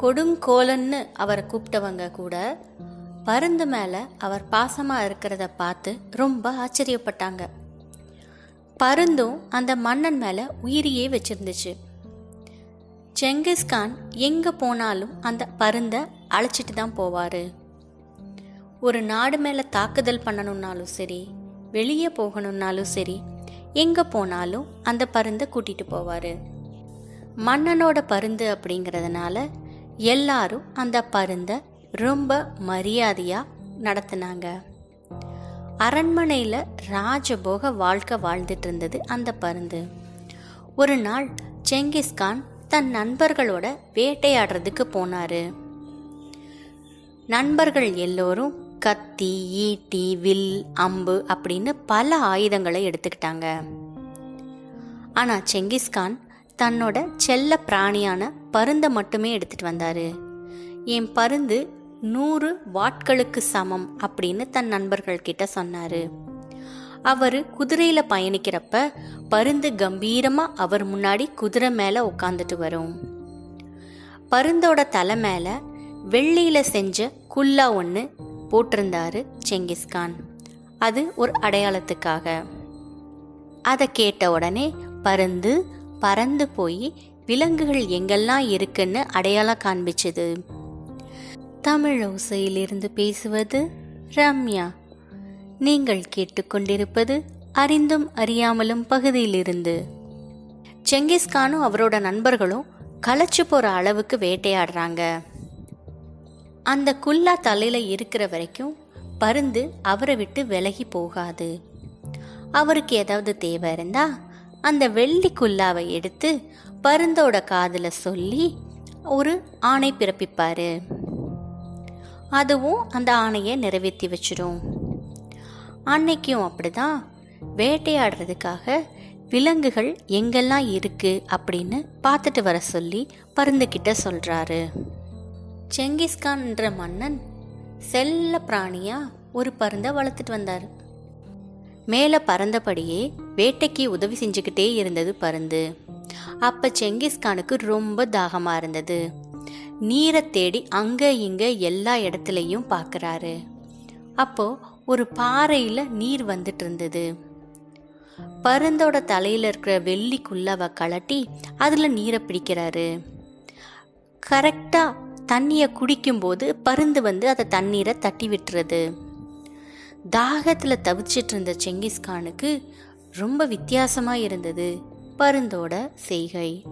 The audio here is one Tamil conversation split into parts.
கொடுங்கோலன்னு அவரை கூப்பிட்டவங்க கூட பருந்து மேலே அவர் பாசமாக இருக்கிறத பார்த்து ரொம்ப ஆச்சரியப்பட்டாங்க. பருந்தும் அந்த மன்னன் மேலே உயிரியே வச்சிருந்துச்சு. செங்கிஸ்கான் எங்கே போனாலும் அந்த பருந்தை அழைச்சிட்டு தான் போவார். ஒரு நாடு மேலே தாக்குதல் பண்ணணும்னாலும் சரி வெளியே போகணும்னாலும் சரி எங்கே போனாலும் அந்த பருந்தை கூட்டிகிட்டு போவார். மன்னனோட பருந்து அப்படிங்கிறதுனால எல்லாரும் அந்த பருந்தை ரொம்ப மரியாதையா நடத்தினாங்க. அரண்மனையில் ராஜபோக வாழ்க்கை வாழ்ந்துட்டு இருந்தது அந்த பருந்து. ஒரு நாள் செங்கிஸ்கான் தன் நண்பர்களோட வேட்டையாடுறதுக்கு போனாரு. நண்பர்கள் எல்லோரும் கத்தி ஈட்டி வில் அம்பு அப்படின்னு பல ஆயுதங்களை எடுத்துக்கிட்டாங்க. ஆனா செங்கிஸ்கான் தன்னோட செல்ல பிராணியான பருந்தை மட்டுமே எடுத்துட்டு வந்தாரு. என் பருந்து நூறு வாட்களுக்கு சமம் அப்படின்னு தன் நண்பர்கள் கிட்ட சொன்னாரு. அவர் குதிரையில பயணிக்கிறப்ப பருந்து கம்பீரமா அவர் முன்னாடி குதிரை மேல உட்காந்துட்டு வரும். பருந்தோட தலை மேல வெள்ளியில செஞ்ச குல்லா ஒன்று போட்டிருந்தாரு செங்கிஸ்கான். அது ஒரு அடையாளத்துக்காக. அதை கேட்ட உடனே பருந்து பறந்து போய் விலங்குகள் எங்கெல்லாம் இருக்குன்னு அடையாளம் காண்பிச்சது. தமிழ் ஓசையிலிருந்து பேசுவது ரம்யா. நீங்கள் கேட்டுக்கொண்டிருப்பது அறிந்தும் அறியாமலும் பகுதியிலிருந்து. செங்கிஸ்கானும் அவரோட நண்பர்களும் களைச்சு போற அளவுக்கு வேட்டையாடுறாங்க. அந்த குல்லா தலையில இருக்கிற வரைக்கும் பருந்து அவரை விட்டு விலகி போகாது. அவருக்கு ஏதாவது தேவை இருந்தா அந்த வெள்ளி குல்லாவை எடுத்து பருந்தோட காதுல சொல்லி ஒரு ஆணை பிறப்பிப்பாரு. அதுவும் அந்த ஆணையை நிறைவேற்றி வச்சிடும் அன்னைக்கும் அப்படிதான். வேட்டையாடுறதுக்காக விலங்குகள் எங்கெல்லாம் இருக்கு அப்படின்னு பார்த்துட்டு வர சொல்லி பருந்துக்கிட்ட சொல்றாரு. செங்கிஸ்கான்ன்ற மன்னன் செல்ல பிராணியா ஒரு பருந்தை வளர்த்துட்டு வந்தார். மேலே பறந்தபடியே வேட்டைக்கு உதவி செஞ்சுக்கிட்டே இருந்தது பருந்து. அப்ப செங்கிஸ்கானுக்கு ரொம்ப தாகமா இருந்தது. நீரை தேடி அங்க இங்க எல்லா இடத்துலையும் பார்க்குறாரு அப்போ ஒரு பாறையில நீர் வந்துட்டு இருந்தது. பருந்தோட தலையில இருக்கிற வெள்ளி குல்லாவை கலட்டி அதுல நீரை பிடிக்கிறாரு. கரெக்டா தண்ணியை குடிக்கும்போது பருந்து வந்து அதை தண்ணீரை தட்டி விட்டுறது தாகத்துல தவிச்சிட்டு இருந்த செங்கிஸ்கானுக்கு ரொம்ப வித்தியாசமா இருந்தது. பருந்தோட செய்கை.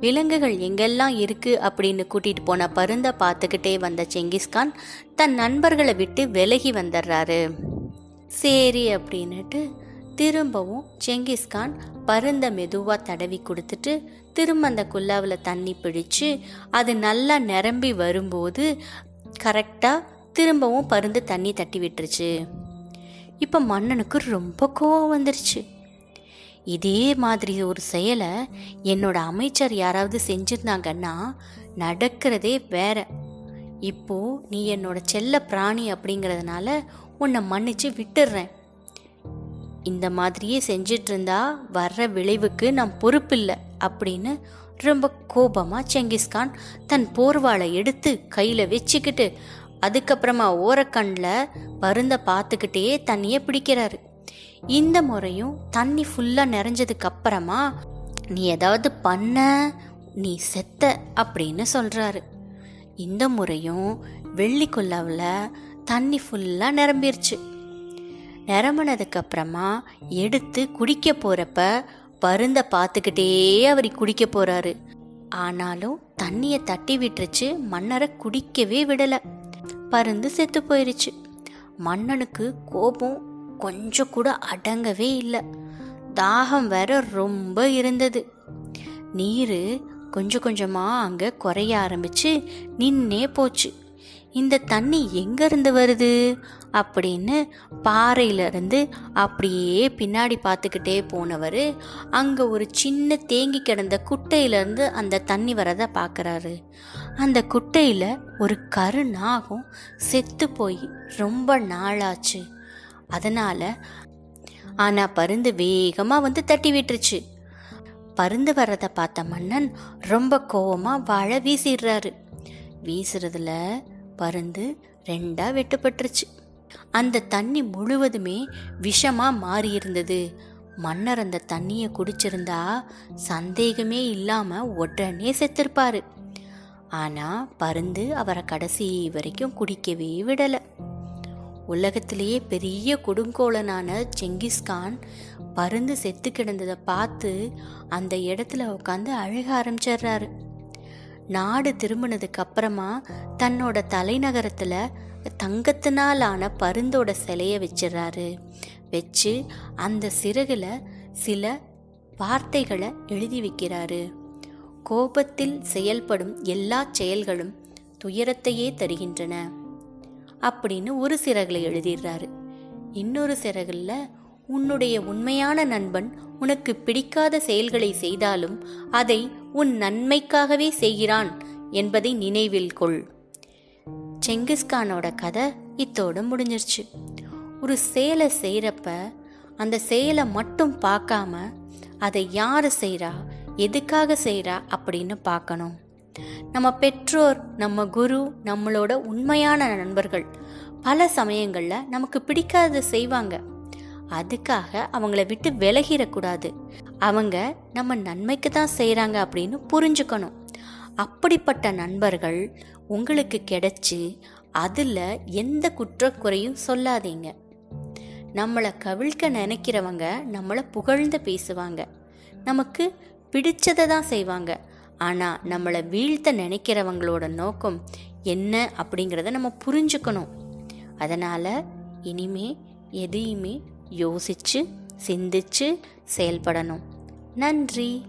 விலங்குகள் எங்கெல்லாம் இருக்கு அப்படின்னு கூட்டிட்டு போன பருந்தை பார்த்துக்கிட்டே வந்த செங்கிஸ்கான் தன் நண்பர்களை விட்டு விலகி வந்துடுறாரு. சரி அப்படின்னுட்டு திரும்பவும் செங்கிஸ்கான் பருந்தை மெதுவாக தடவி கொடுத்துட்டு திரும்ப அந்த குல்லாவில் தண்ணி பிடிச்சு அது நல்லா நிரம்பி வரும்போது கரெக்டாக திரும்பவும் பருந்து தண்ணி தட்டி விட்டுருச்சு. இப்போ மன்னனுக்கு ரொம்ப கோவம் வந்துருச்சு. இதே மாதிரி ஒரு செயலை என்னோட அமைச்சர் யாராவது செஞ்சிருந்தாங்கன்னா நடக்கிறதே வேற. இப்போ நீ என்னோட செல்ல பிராணி அப்படிங்கிறதுனால உன்னை மன்னிச்சு விட்டுடுறேன் இந்த மாதிரியே செஞ்சிட்டு இருந்தா வர்ற விளைவுக்கு நான் பொறுப்பில்லை அப்படின்னு ரொம்ப கோபமாக செங்கிஸ்கான் தன் போர்வாளை எடுத்து கையில் வச்சுக்கிட்டு அதுக்கப்புறமா ஓரக்கண்ணில் பருந்த பார்த்துக்கிட்டே தண்ணியை பிடிக்கிறாரு. இந்த முறையும் தண்ணி ஃபுல்லாக நிறைஞ்சதுக்கு அப்புறமா நீ ஏதாவது பண்ண நீ செத்த அப்படின்னு சொல்கிறாரு இந்த முறையும் வெள்ளி குல்லாவில் தண்ணி ஃபுல்லாக நிரம்பிருச்சு. நிரம்பினதுக்கப்புறமா எடுத்து குடிக்க போகிறப்ப பருந்த பார்த்துக்கிட்டே அவர் குடிக்க போகிறாரு ஆனாலும் தண்ணியை தட்டி விட்டுருச்சு மன்னரை குடிக்கவே விடலை. பருந்து செத்து போயிருச்சு. மன்னனுக்கு கோபம் கொஞ்சம் கூட அடங்கவே இல்லை. தாகம் வேற ரொம்ப இருந்தது. நீர் கொஞ்சம் கொஞ்சமாக அங்கே குறைய ஆரம்பிச்சு நின்னே போச்சு. இந்த தண்ணி எங்கேருந்து வருது? அப்படின்னு பாறையிலிருந்து அப்படியே பின்னாடி பார்த்துக்கிட்டே போனவர் அங்கே ஒரு சின்ன தேங்கி கிடந்த குட்டையிலேருந்து அந்த தண்ணி வரதை பார்க்குறாரு அந்த குட்டையில் ஒரு கரு நாகம் செத்து போய் ரொம்ப நாளாச்சு. அதனால் ஆனால் பருந்து வேகமாக வந்து தட்டி விட்டுருச்சு. பருந்து வர்றதை பார்த்த மன்னன் ரொம்ப கோவமாக வாழை வீசிடுறாரு. வீசுறதுல பருந்து ரெண்டாக வெட்டுப்பட்டுருச்சு. அந்த தண்ணி முழுவதுமே விஷமாக மாறி இருந்தது மன்னர் அந்த தண்ணியை குடிச்சிருந்தா சந்தேகமே இல்லாமல் உடனே செத்திருப்பாரு. ஆனால் பருந்து அவரை கடைசி வரைக்கும் குடிக்கவே விடலை. உலகத்திலேயே பெரிய கொடுங்கோலனான செங்கிஸ்கான் பருந்து செத்து கிடந்ததை பார்த்து அந்த இடத்துல உட்காந்து அழக ஆரம்பிச்சிடுறாரு. நாடு திரும்பினதுக்கு அப்புறமா தன்னோட தலைநகரத்துல தங்கத்தினாலான பருந்தோட சிலையை வச்சிடறாரு. வச்சு அந்த சிறகுல சில வார்த்தைகளை எழுதி வைக்கிறாரு. கோபத்தில் செயல்படும் எல்லா செயல்களும் துயரத்தையே தருகின்றன. அப்படின்னு ஒரு சிறகுல எழுதிடுறாரு. இன்னொரு சிறகுல உன்னுடைய உண்மையான நண்பன் உனக்கு பிடிக்காத செயல்களை செய்தாலும் அதை உன் நன்மைக்காகவே செய்கிறான் என்பதை நினைவில் கொள். செங்கிஸ்கானோட கதை இத்தோட முடிஞ்சிருச்சு. ஒரு செயலை செய்கிறப்ப அந்த செயலை மட்டும் பார்க்காம அதை யார் செய்கிறா எதுக்காக செய்கிறா அப்படின்னு பார்க்கணும். நம்ம பெற்றோர் நம்ம குரு நம்மளோட உண்மையான நண்பர்கள் பல சமயங்களில் நமக்கு பிடிக்காததை செய்வாங்க. அதுக்காக அவங்கள விட்டு விலகிடக்கூடாது. அவங்க நம்ம நன்மைக்கு தான் செய்கிறாங்க அப்படின்னு புரிஞ்சுக்கணும். அப்படிப்பட்ட நண்பர்கள் உங்களுக்கு கிடைச்சி அதில் எந்த குற்றக்குறையும் சொல்லாதீங்க. நம்மளை கவிழ்க்க நினைக்கிறவங்க நம்மளை புகழ்ந்து பேசுவாங்க. நமக்கு பிடிச்சதை தான் செய்வாங்க. ஆனால் நம்மளை வீழ்த்த நினைக்கிறவங்களோட நோக்கம் என்ன அப்படிங்கிறத நம்ம புரிஞ்சுக்கணும். அதனால் இனிமே எதையுமே யோசிச்சு சிந்திச்சு செயல்படணும். நன்றி.